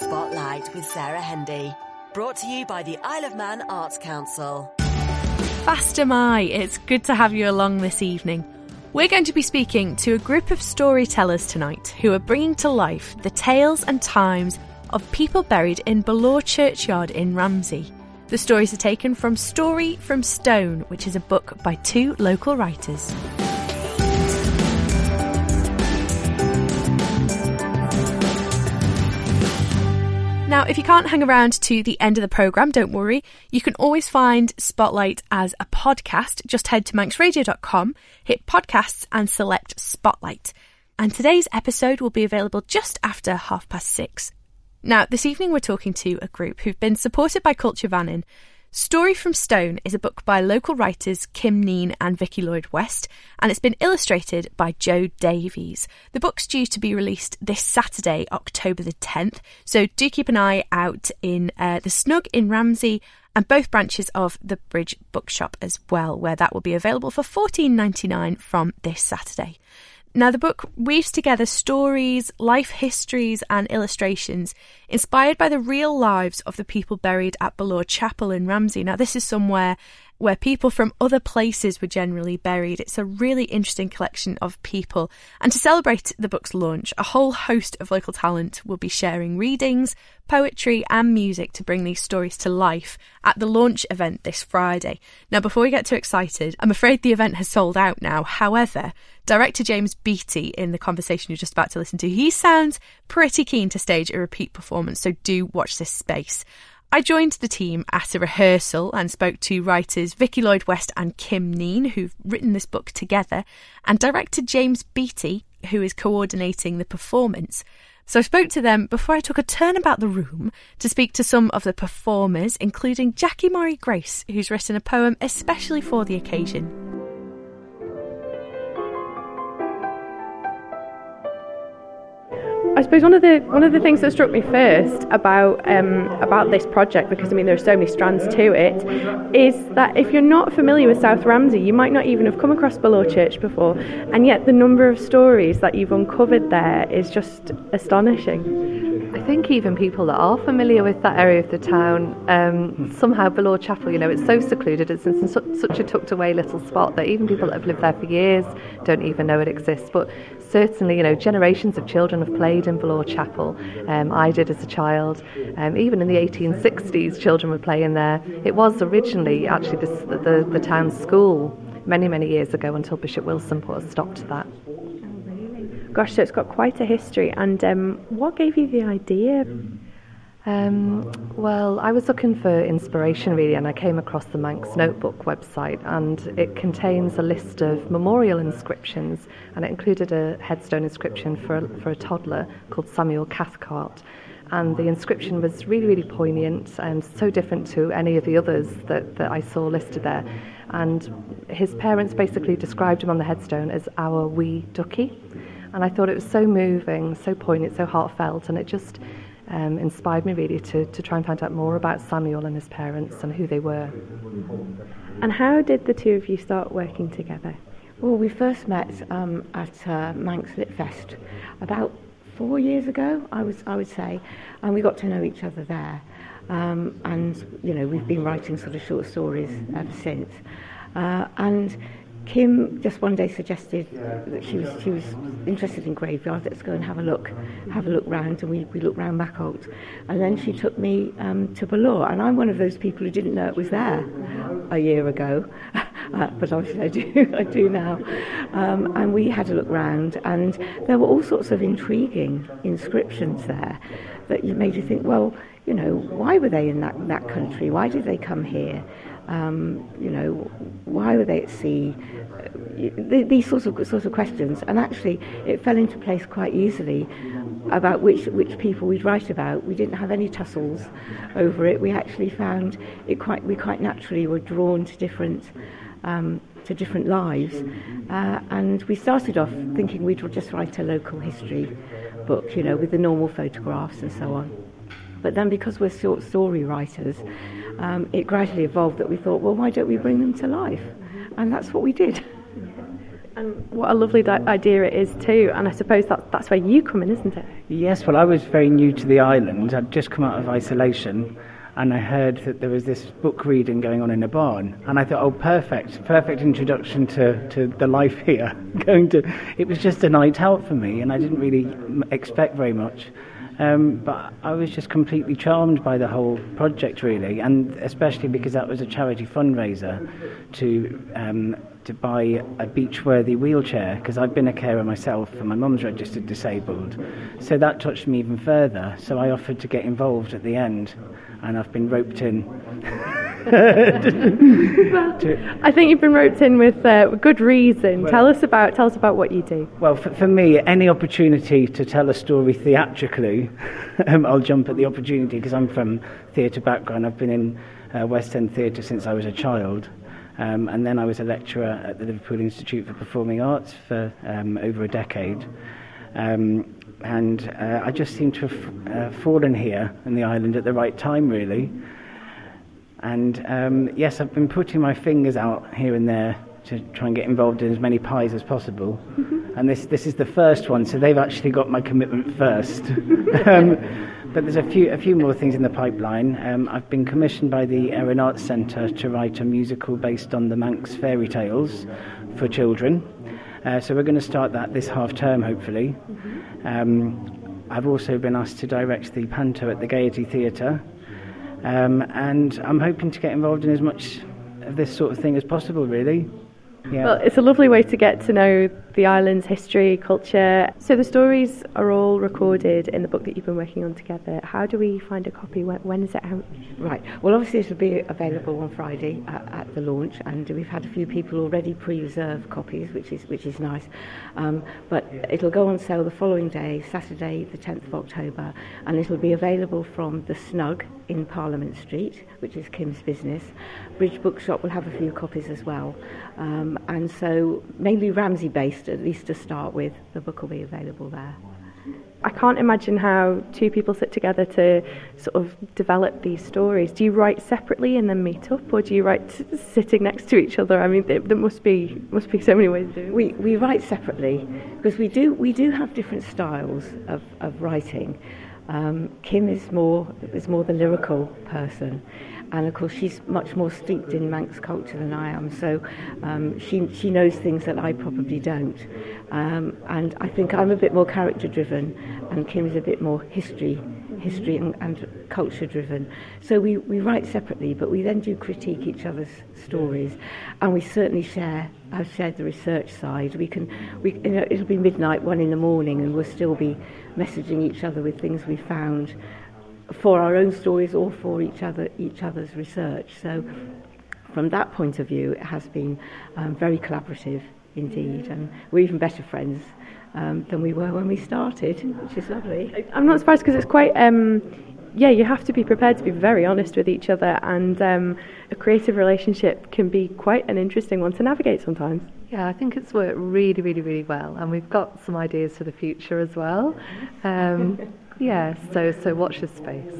Spotlight with Sarah Hendy. Brought to you by the Isle of Man Arts Council. Fastyr mie. It's good to have you along this evening. We're going to be speaking to a group of storytellers tonight who are bringing to life the tales and times of people buried in Ballure Churchyard in Ramsey. The stories are taken from Story from Stone, which is a book by two local writers. Now, if you can't hang around to the end of the programme, don't worry. You can always find Spotlight as a podcast. Just head to manxradio.com, hit podcasts, and select Spotlight. And today's episode will be available just after half past six. Now, this evening we're talking to a group who've been supported by Culture Vannin Story from Stone is a book by local writers Kim Neen and Vicky Lloyd West, and it's been illustrated by Joe Davies. The book's due to be released this Saturday, October the 10th, so do keep an eye out in uh, the Snug in Ramsey and both branches of the Bridge Bookshop as well, where that will be available for $14.99 from this Saturday. Now, the book weaves together stories, life histories, and illustrations inspired by the real lives of the people buried at Ballure Chapel in Ramsey. Now, this is somewhere where people from other places were generally buried. It's a really interesting collection of people. And to celebrate the book's launch, a whole host of local talent will be sharing readings, poetry, and music to bring these stories to life at the launch event this Friday. Now, before we get too excited, I'm afraid the event has sold out now. However, director James Beattie, in the conversation you're just about to listen to, he sounds pretty keen to stage a repeat performance, so do watch this space. I joined the team at a rehearsal and spoke to writers Vicky Lloyd West and Kim Neen, who've written this book together, and director James Beattie, who is coordinating the performance. So I spoke to them before I took a turn about the room to speak to some of the performers, including Jackie Murray Grace, who's written a poem especially for the occasion. I suppose one of the one of the things that struck me first about um, about this project, because I mean there are so many strands to it, is that if you're not familiar with South Ramsey, you might not even have come across Ballure Church before, and yet the number of stories that you've uncovered there is just astonishing. I think even people that are familiar with that area of the town, um, somehow Ballure Chapel, you know, it's so secluded, it's in such a tucked away little spot that even people that have lived there for years don't even know it exists. But certainly, you know, generations of children have played in Ballure Chapel. Um, I did as a child. Um, even in the 1860s, children were playing there. It was originally actually the, the, the town school many, many years ago until Bishop Wilson put a stop to that. Gosh, so it's got quite a history. And um, what gave you the idea? Um, well, I was looking for inspiration really, and I came across the Manx Notebook website, and it contains a list of memorial inscriptions, and it included a headstone inscription for a, for a toddler called Samuel Cathcart. And the inscription was really, really poignant and so different to any of the others that, that I saw listed there. And his parents basically described him on the headstone as our wee ducky. And I thought it was so moving, so poignant, so heartfelt, and it just um, inspired me really to, to try and find out more about Samuel and his parents and who they were. And how did the two of you start working together? Well, we first met um, at uh, Manx Lit Fest about four years ago, I, was, I would say, and we got to know each other there. Um, and, you know, we've been writing sort of short stories ever since. Uh, and Kim just one day suggested that she was she was interested in graveyards. Let's go and have a look, have a look round, and we, we looked round Maughold, and then she took me um, to Ballure, and I'm one of those people who didn't know it was there a year ago, uh, but obviously I do I do now, um, and we had a look round, and there were all sorts of intriguing inscriptions there that made you think, well, you know, why were they in that that country? Why did they come here? Um, you know, why were they at sea? these sorts of sorts of questions, and actually it fell into place quite easily about which which people we'd write about. We didn't have any tussles over it. We actually found it quite we quite naturally were drawn to different. Um, to different lives, uh, and we started off thinking we'd just write a local history book, you know, with the normal photographs and so on. But then, because we're short story writers, um, it gradually evolved that we thought, well, why don't we bring them to life? And that's what we did. And what a lovely di- idea it is too, and I suppose that that's where you come in, isn't it? Yes, well, I was very new to the island. I'd just come out of isolation, and I heard that there was this book reading going on in a barn, and I thought, oh, perfect, perfect introduction to, to the life here. going to, it was just a night out for me, and I didn't really expect very much. Um, but I was just completely charmed by the whole project, really, and especially because that was a charity fundraiser to um, to buy a beach-worthy wheelchair because I've been a carer myself and my mum's registered disabled. So that touched me even further. So I offered to get involved at the end, and I've been roped in. I think you've been roped in with uh, good reason. Well, tell us about tell us about what you do. Well, for, for me, any opportunity to tell a story theatrically, um, I'll jump at the opportunity because I'm from theatre background. I've been in uh, West End theatre since I was a child. Um, and then I was a lecturer at the Liverpool Institute for Performing Arts for um, over a decade. Um, and uh, I just seem to have uh, fallen here in the island at the right time, really. And um, yes, I've been putting my fingers out here and there to try and get involved in as many pies as possible. Mm-hmm. And this, this is the first one, so they've actually got my commitment first. um, but there's a few, a few more things in the pipeline. Um, I've been commissioned by the Erin Arts Centre to write a musical based on the Manx fairy tales for children. Uh, so we're going to start that this half term, hopefully. Mm-hmm. Um, I've also been asked to direct the panto at the Gaiety Theatre. Um, and I'm hoping to get involved in as much of this sort of thing as possible, really. Yeah. Well, it's a lovely way to get to know the island's history, culture. So the stories are all recorded in the book that you've been working on together. How do we find a copy? when, when is it out? Right. Well, obviously it'll be available on Friday at, at the launch, and we've had a few people already pre-reserve copies, which is which is nice. Um, but it'll go on sale the following day, Saturday, the 10th of October, and it'll be available from the Snug in Parliament Street, which is Kim's business. Bridge Bookshop will have a few copies as well. Um, and so mainly Ramsey at least to start with. The book will be available there. I can't imagine how two people sit together to sort of develop these stories. Do you write separately and then meet up, or do you write sitting next to each other? I mean, there, there must be must be so many ways of doing. We we write separately because we do we do have different styles of, of writing. Um, Kim is more is more the lyrical person, and of course she's much more steeped in Manx culture than I am. So um, she she knows things that I probably don't, um, and I think I'm a bit more character driven, and Kim is a bit more history history and, and culture driven. So we, we write separately, but we then do critique each other's stories, and we certainly share. I've shared the research side. We can, we, you know, it'll be midnight, one in the morning, and we'll still be messaging each other with things we found for our own stories or for each other each other's research. So from that point of view, it has been um, very collaborative indeed, and we're even better friends um, than we were when we started, which is lovely. I'm not surprised because it's quite. Um, yeah, you have to be prepared to be very honest with each other, and um, a creative relationship can be quite an interesting one to navigate sometimes. Yeah, I think it's worked really, really, really well, and we've got some ideas for the future as well. Yeah, so so watch this space.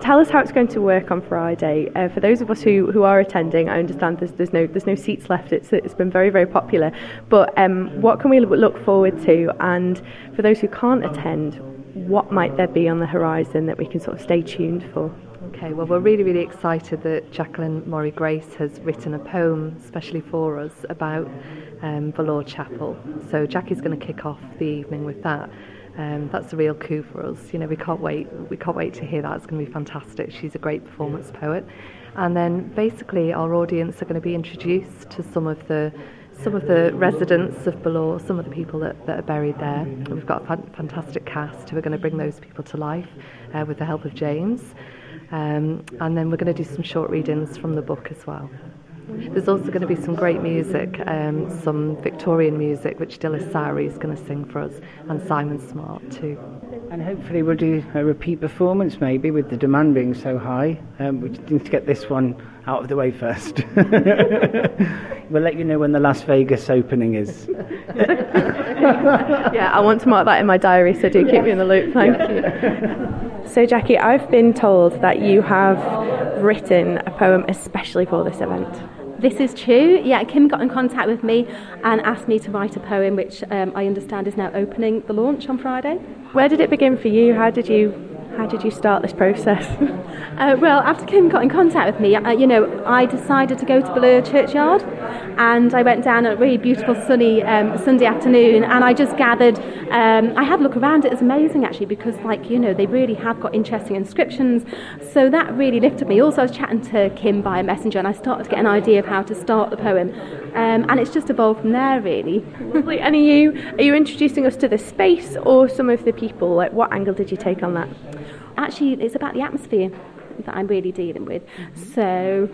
Tell us how it's going to work on Friday. Uh, for those of us who, who are attending, I understand there's, there's no there's no seats left. It's it's been very very popular. But um, what can we look forward to? And for those who can't attend, what might there be on the horizon that we can sort of stay tuned for? Okay, well, we're really, really excited that Jacqueline Murray Grace has written a poem especially for us about um, Ballure Chapel. So Jackie's going to kick off the evening with that. Um, that's a real coup for us. You know, we can't wait. We can't wait to hear that. It's going to be fantastic. She's a great performance poet, and then basically our audience are going to be introduced to some of the some of the residents of Ballure, some of the people that, that are buried there. We've got a fantastic cast who are going to bring those people to life uh, with the help of James. Um, and then we're going to do some short readings from the book as well. There's also going to be some great music, um, some Victorian music, which Dilys Sari is going to sing for us, and Simon Smart too. And hopefully we'll do a repeat performance maybe with the demand being so high. Um, we need to get this one out of the way first. we'll let you know when the Las Vegas opening is. yeah, I want to mark that in my diary, so do keep me in the loop. Thank yeah. you. So, Jackie, I've been told that you have written a poem especially for this event. This is true. Yeah, Kim got in contact with me and asked me to write a poem, which um, I understand is now opening the launch on Friday. Where did it begin for you? How did you how did you start this process? uh, well, after Kim got in contact with me, uh, you know, I decided to go to Ballure Churchyard, and I went down a really beautiful sunny um, Sunday afternoon, and I just gathered. Um, I had a look around. It was amazing actually because, like you know, they really have got interesting inscriptions. So that really lifted me. Also, I was chatting to Kim via messenger, and I started to get an idea of how to start the poem, um, and it's just evolved from there, really. Lovely. And are you are you introducing us to the space or some of the people? Like, what angle did you take on that? actually it's about the atmosphere that I'm really dealing with. Mm-hmm. So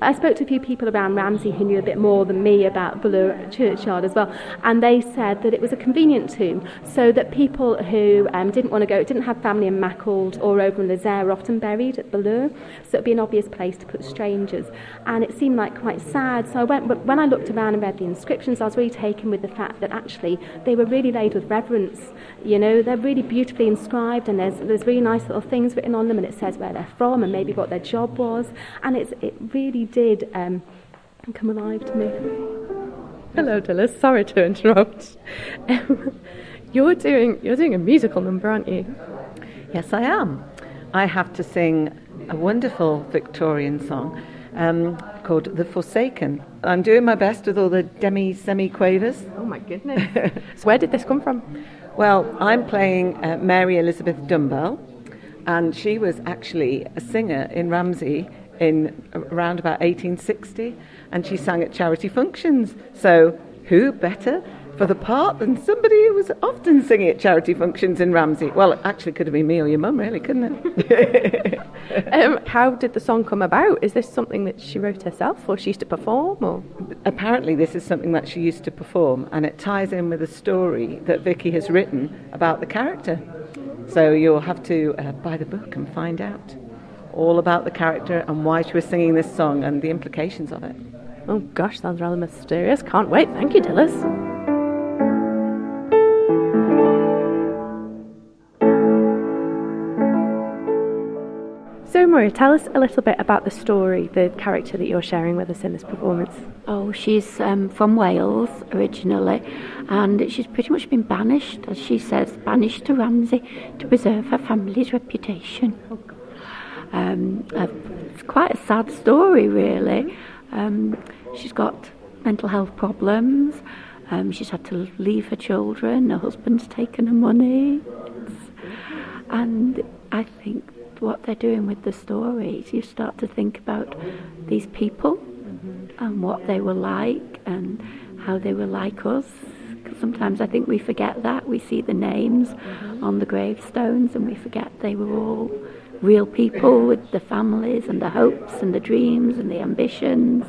I spoke to a few people around Ramsey who knew a bit more than me about Ballure Churchyard as well, and they said that it was a convenient tomb, so that people who um, didn't want to go, didn't have family in Macclesfield or over in were often buried at Ballure, so it'd be an obvious place to put strangers. And it seemed like quite sad, so I went. When I looked around and read the inscriptions, I was really taken with the fact that actually they were really laid with reverence. You know, they're really beautifully inscribed, and there's there's really nice little things written on them, and it says where they're from and maybe what their job was, and it's it really did um, come alive to me. Hello, Dilys. Sorry to interrupt. Um, you're doing you're doing a musical number, aren't you? Yes, I am. I have to sing a wonderful Victorian song um, called "The Forsaken." I'm doing my best with all the demi semi quavers. Oh my goodness! so where did this come from? Well, I'm playing uh, Mary Elizabeth Dunbell, and she was actually a singer in Ramsey in around about 1860, and she sang at charity functions. So, who better for the part than somebody who was often singing at charity functions in Ramsey? Well, it actually could have been me or your mum, really, couldn't it? um, how did the song come about? Is this something that she wrote herself, or she used to perform? Or apparently, this is something that she used to perform, and it ties in with a story that Vicky has written about the character. So you'll have to uh, buy the book and find out all about the character and why she was singing this song and the implications of it. Oh gosh, sounds rather mysterious. Can't wait. Thank you, Dilys. So, Maria, tell us a little bit about the story, the character that you're sharing with us in this performance. Oh, she's um, from Wales originally, and she's pretty much been banished, as she says, banished to Ramsey to preserve her family's reputation. Oh, um, uh, it's quite a sad story, really. Um, she's got mental health problems. Um, she's had to leave her children. Her husband's taken her money. and I think what they're doing with the stories, you start to think about these people and what they were like and how they were like us. Sometimes I think we forget that. We see the names on the gravestones and we forget they were all real people with the families and the hopes and the dreams and the ambitions.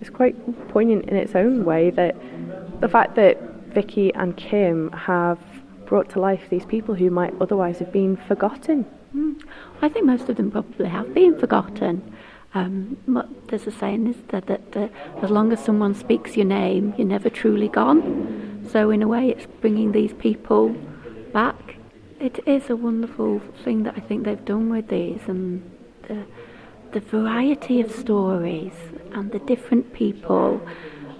It's quite poignant in its own way that the fact that Vicky and Kim have brought to life these people who might otherwise have been forgotten. Mm. I think most of them probably have been forgotten. Um, there's a saying is that, that uh, as long as someone speaks your name, you're never truly gone. So in a way, it's bringing these people back it is a wonderful thing that I think they've done with these and the, the variety of stories and the different people,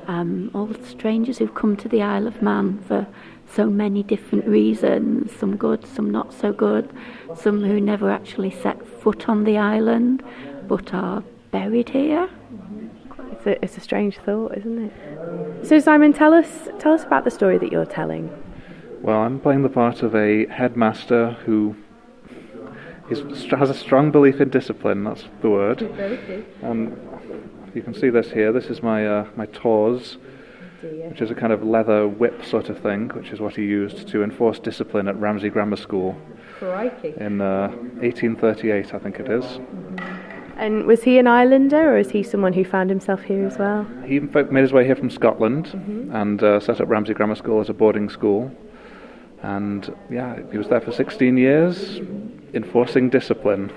um, all the strangers who've come to the Isle of Man for so many different reasons, some good, some not so good, some who never actually set foot on the island but are buried here. It's a, it's a strange thought, isn't it? So Simon, tell us tell us about the story that you're telling. Well, I'm playing the part of a headmaster who is, has a strong belief in discipline. That's the word. And you can see this here. This is my uh, my tawse, which is a kind of leather whip sort of thing, which is what he used to enforce discipline at Ramsey Grammar School Crikey. in uh, 1838, I think it is. Mm-hmm. And was he an islander, or is he someone who found himself here as well? He made his way here from Scotland mm-hmm. and uh, set up Ramsey Grammar School as a boarding school. And yeah, he was there for 16 years, enforcing discipline.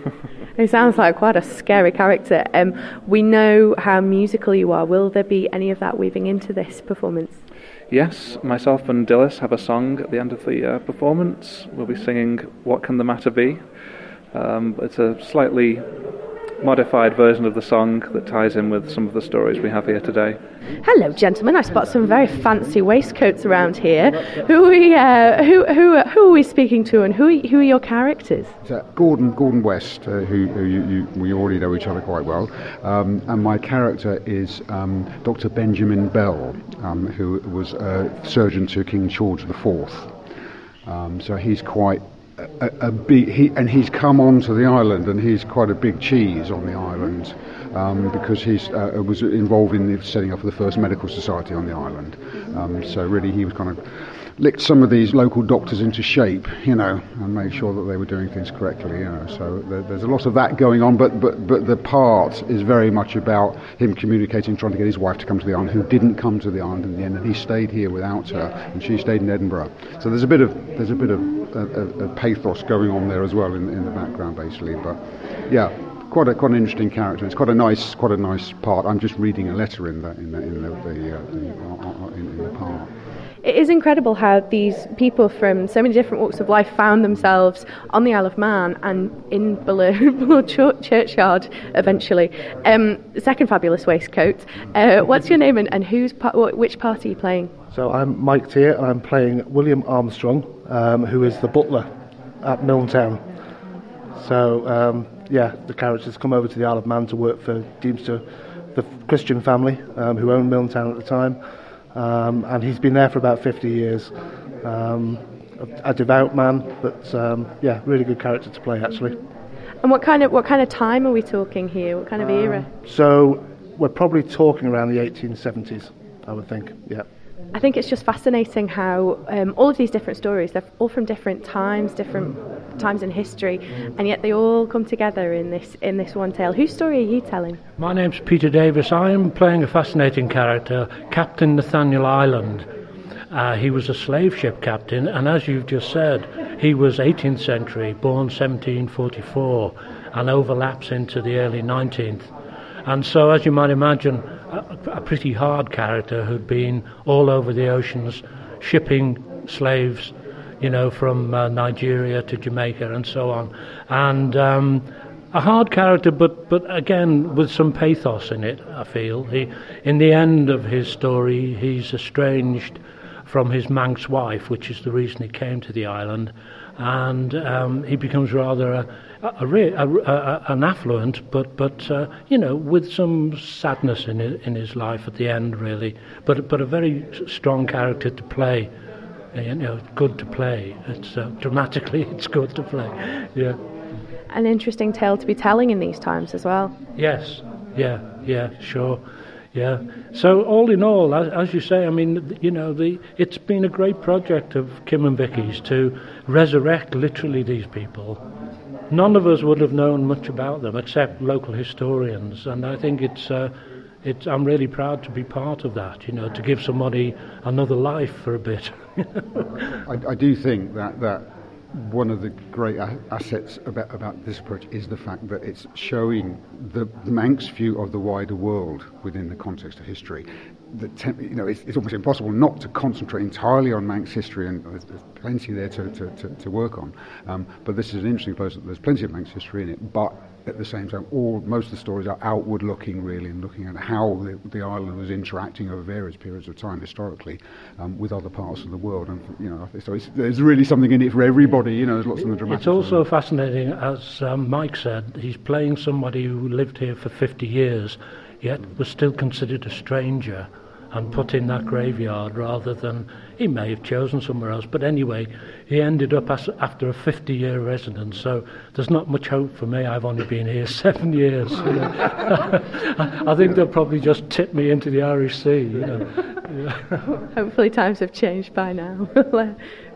he sounds like quite a scary character. Um, we know how musical you are. Will there be any of that weaving into this performance? Yes, myself and Dilys have a song at the end of the uh, performance. We'll be singing What Can the Matter Be? Um, it's a slightly modified version of the song that ties in with some of the stories we have here today. Hello, gentlemen. I spot some very fancy waistcoats around here. Who are we? Uh, who, who, who are we speaking to, and who are, who are your characters? Uh, Gordon Gordon West, uh, who, who you, you, we already know each other quite well, um, and my character is um, Dr. Benjamin Bell, um, who was a surgeon to King George IV. Um, so he's quite a, a big, he, and he's come onto the island, and he's quite a big cheese on the island um, because he uh, was involved in the setting up of the first medical society on the island. Um, so really, he was kind of licked some of these local doctors into shape, you know, and made sure that they were doing things correctly, you know. So there, there's a lot of that going on, but, but, but the part is very much about him communicating, trying to get his wife to come to the island, who didn't come to the island in the end, and he stayed here without her, and she stayed in Edinburgh. So there's a bit of there's a bit of a, a, pathos going on there as well in, in the background, basically. But yeah, quite a quite an interesting character. It's quite a nice quite a nice part. I'm just reading a letter in the in the in the, the, uh, uh, in, in the part. It is incredible how these people from so many different walks of life found themselves on the Isle of Man and in Ballure Churchyard eventually. Um, second fabulous waistcoat. Uh, what's your name and, and who's which part are you playing? So I'm Mike Tier and I'm playing William Armstrong, um, who is the butler at Milntown. So um, yeah, the characters come over to the Isle of Man to work for Deemster, the Christian family um, who owned Milntown at the time um, and he's been there for about 50 years. Um, a, a, devout man, but um, yeah, really good character to play actually. And what kind of what kind of time are we talking here? What kind of era? Um, so we're probably talking around the 1870s, I would think. Yeah. I think it's just fascinating how um, all of these different stories, they're all from different times, different times in history, and yet they all come together in this in this one tale. Whose story are you telling? My name's Peter Davis. I am playing a fascinating character, Captain Nathaniel Island. Uh, he was a slave ship captain, and as you've just said, he was 18th century, born 1744, and overlaps into the early 19th. And so, as you might imagine, a, pretty hard character who'd been all over the oceans shipping slaves, you know, from uh, Nigeria to Jamaica and so on. And um, a hard character, but, but again, with some pathos in it, I feel. He, in the end of his story, he's estranged from his Manx wife, which is the reason he came to the island, and um, he becomes rather a, a, a, a, an affluent, but but uh, you know, with some sadness in his, in his life at the end, really. But but a very strong character to play. Uh, you know, good to play. It's uh, dramatically, it's good to play. Yeah. An interesting tale to be telling in these times as well. Yes. Yeah. Yeah. Sure. Yeah. So all in all, as, as, you say, I mean, you know, the it's been a great project of Kim and Vicky's to resurrect literally these people none of us would have known much about them except local historians, and I think it's. Uh, it's, I'm really proud to be part of that, you know, to give somebody another life for a bit. I, I do think that, that one of the great assets about, about this approach is the fact that it's showing the, the Manx view of the wider world within the context of history. The you know, it's, it's, almost impossible not to concentrate entirely on Manx history, and there's, there's plenty there to, to, to, to work on. Um, but this is an interesting place. There's plenty of Manx history in it, but at the same time, all most of the stories are outward looking, really, and looking at how the, the island was interacting over various periods of time historically um, with other parts of the world. And you know, so there's really something in it for everybody. You know, there's lots of the dramatic. It's also fascinating, as um, Mike said, he's playing somebody who lived here for 50 years, yet was still considered a stranger and put in that graveyard rather than he may have chosen somewhere else. But anyway, he ended up as, after a 50 year residence. So there's not much hope for me. I've only been here seven years. You know. I think they'll probably just tip me into the Irish Sea. You know. Hopefully times have changed by now.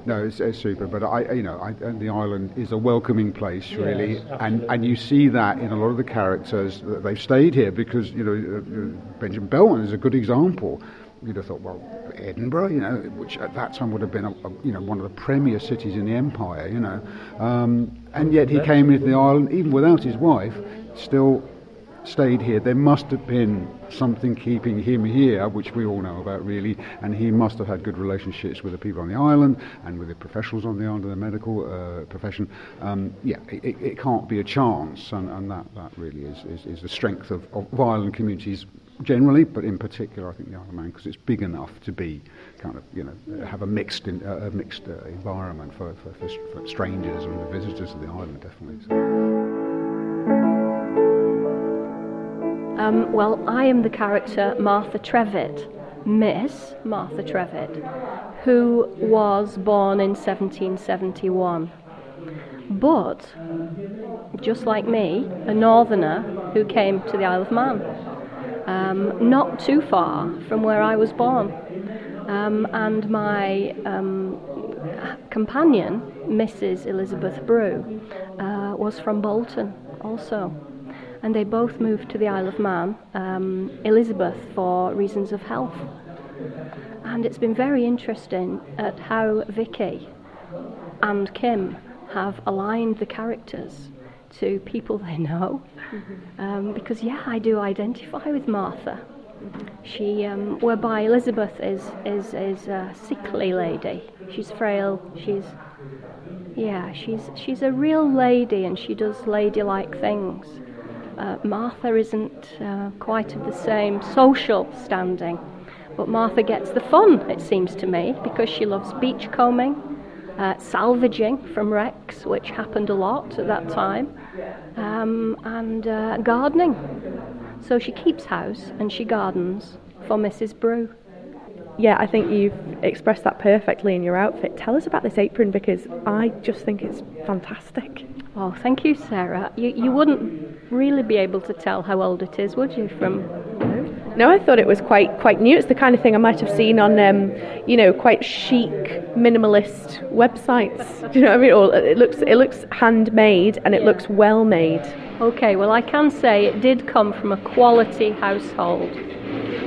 No, it's, it's, super. But I, you know, I, the island is a welcoming place, really, yes, and and you see that in a lot of the characters that they've stayed here because you know uh, Benjamin Bellman is a good example. You'd have thought, well, Edinburgh, you know, which at that time would have been, a, a, you know, one of the premier cities in the empire, you know, um, and yet he came into the island even without his wife, still stayed here, there must have been something keeping him here, which we all know about really, and he must have had good relationships with the people on the island and with the professionals on the island, the medical uh, profession. Um, yeah, it, it, can't be a chance, and, and that, that really is, is, is the strength of, of island communities generally, but in particular, I think the Isle of Man, because it's big enough to be kind of, you know, have a mixed, in, uh, a mixed uh, environment for, for, for, strangers and the visitors to the island, definitely. So. Um, well, I am the character Martha Trevitt, Miss Martha Trevitt, who was born in 1771. But, just like me, a northerner who came to the Isle of Man um, not too far from where I was born. Um, and my um, companion, Mrs. Elizabeth Brew, uh, was from Bolton also. And they both moved to the Isle of Man, um, Elizabeth for reasons of health. And it's been very interesting at how Vicky and Kim have aligned the characters to people they know. Mm-hmm. Um, because, yeah, I do identify with Martha. She, um, whereby Elizabeth is, is, is a sickly lady. She's frail, she's, yeah, she's, she's a real lady and she does ladylike things. Uh, Martha isn't uh, quite of the same social standing, but Martha gets the fun, it seems to me, because she loves beachcombing, uh, salvaging from wrecks, which happened a lot at that time, um, and uh, gardening. So she keeps house and she gardens for Mrs. Brew. Yeah, I think you've expressed that perfectly in your outfit. Tell us about this apron because I just think it's fantastic. Oh, thank you, Sarah. You, you wouldn't really be able to tell how old it is, would you, from no, I thought it was quite quite new. It's the kind of thing I might have seen on, um, you know, quite chic minimalist websites. Do you know what I mean? Or it looks it looks handmade and it yeah. looks well made. Okay, well I can say it did come from a quality household.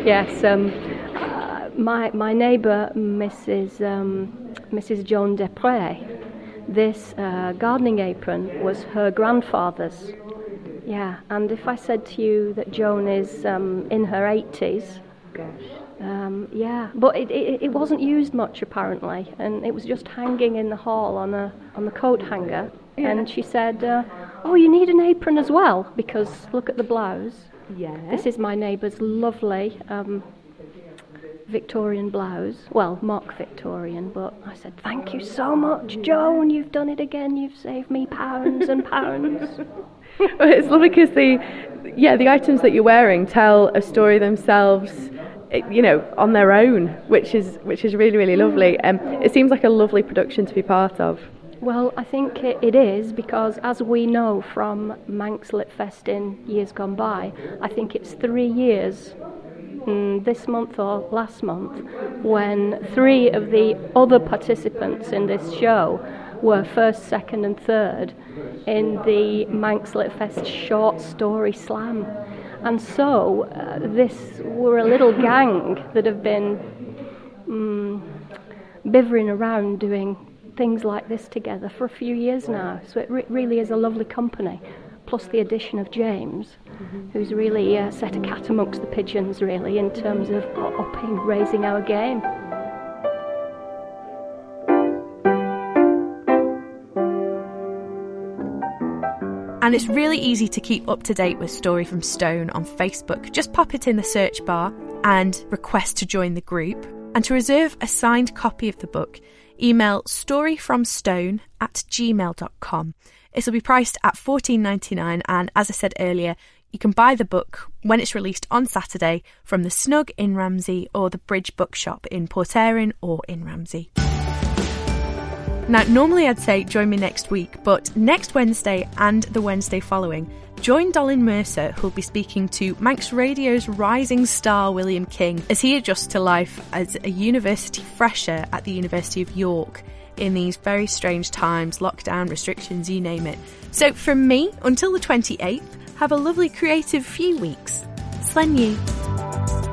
Yes, um, uh, my my neighbour, Mrs. Um, Mrs. Joan Desprez, this uh, gardening apron was her grandfather's yeah, and if I said to you that Joan is um, in her 80s, gosh. Um, yeah, but it, it, it wasn't used much apparently, and it was just hanging in the hall on a on the coat hanger. Yeah. And she said, uh, "Oh, you need an apron as well because look at the blouse. Yeah. This is my neighbour's lovely um, Victorian blouse. Well, mock Victorian, but I said, Thank you so much, Joan. You've done it again. You've saved me pounds and pounds. it's lovely because the yeah the items that you're wearing tell a story themselves eh, you know on their own which is which is really really lovely. And um, it seems like a lovely production to be part of. Well, I think it, it is because, as we know from Manx Lit Fest in years gone by, I think it's three years mm, this month or last month when three of the other participants in this show were first, second, and third in the Manx Lit Fest short story slam. And so, uh, this were a little gang that have been um, around doing things like this together for a few years now. So, it re- really is a lovely company. Plus, the addition of James, mm-hmm. who's really uh, set a cat amongst the pigeons, really, in terms of upping, raising our game. And it's really easy to keep up to date with Story from Stone on Facebook. Just pop it in the search bar and request to join the group. And to reserve a signed copy of the book, email storyfromstone at gmail.com. It will be priced at $14.99 and as I said earlier, you can buy the book when it's released on Saturday from the Snug in Ramsey or the Bridge Bookshop in Port Erin or in Ramsey. Now, normally I'd say join me next week, but next Wednesday and the Wednesday following, join Dolin Mercer, who'll be speaking to Manx Radio's rising star William King as he adjusts to life as a university fresher at the University of York in these very strange times, lockdown, restrictions, you name it. So, from me, until the 28th, have a lovely creative few weeks. Slane lhiu.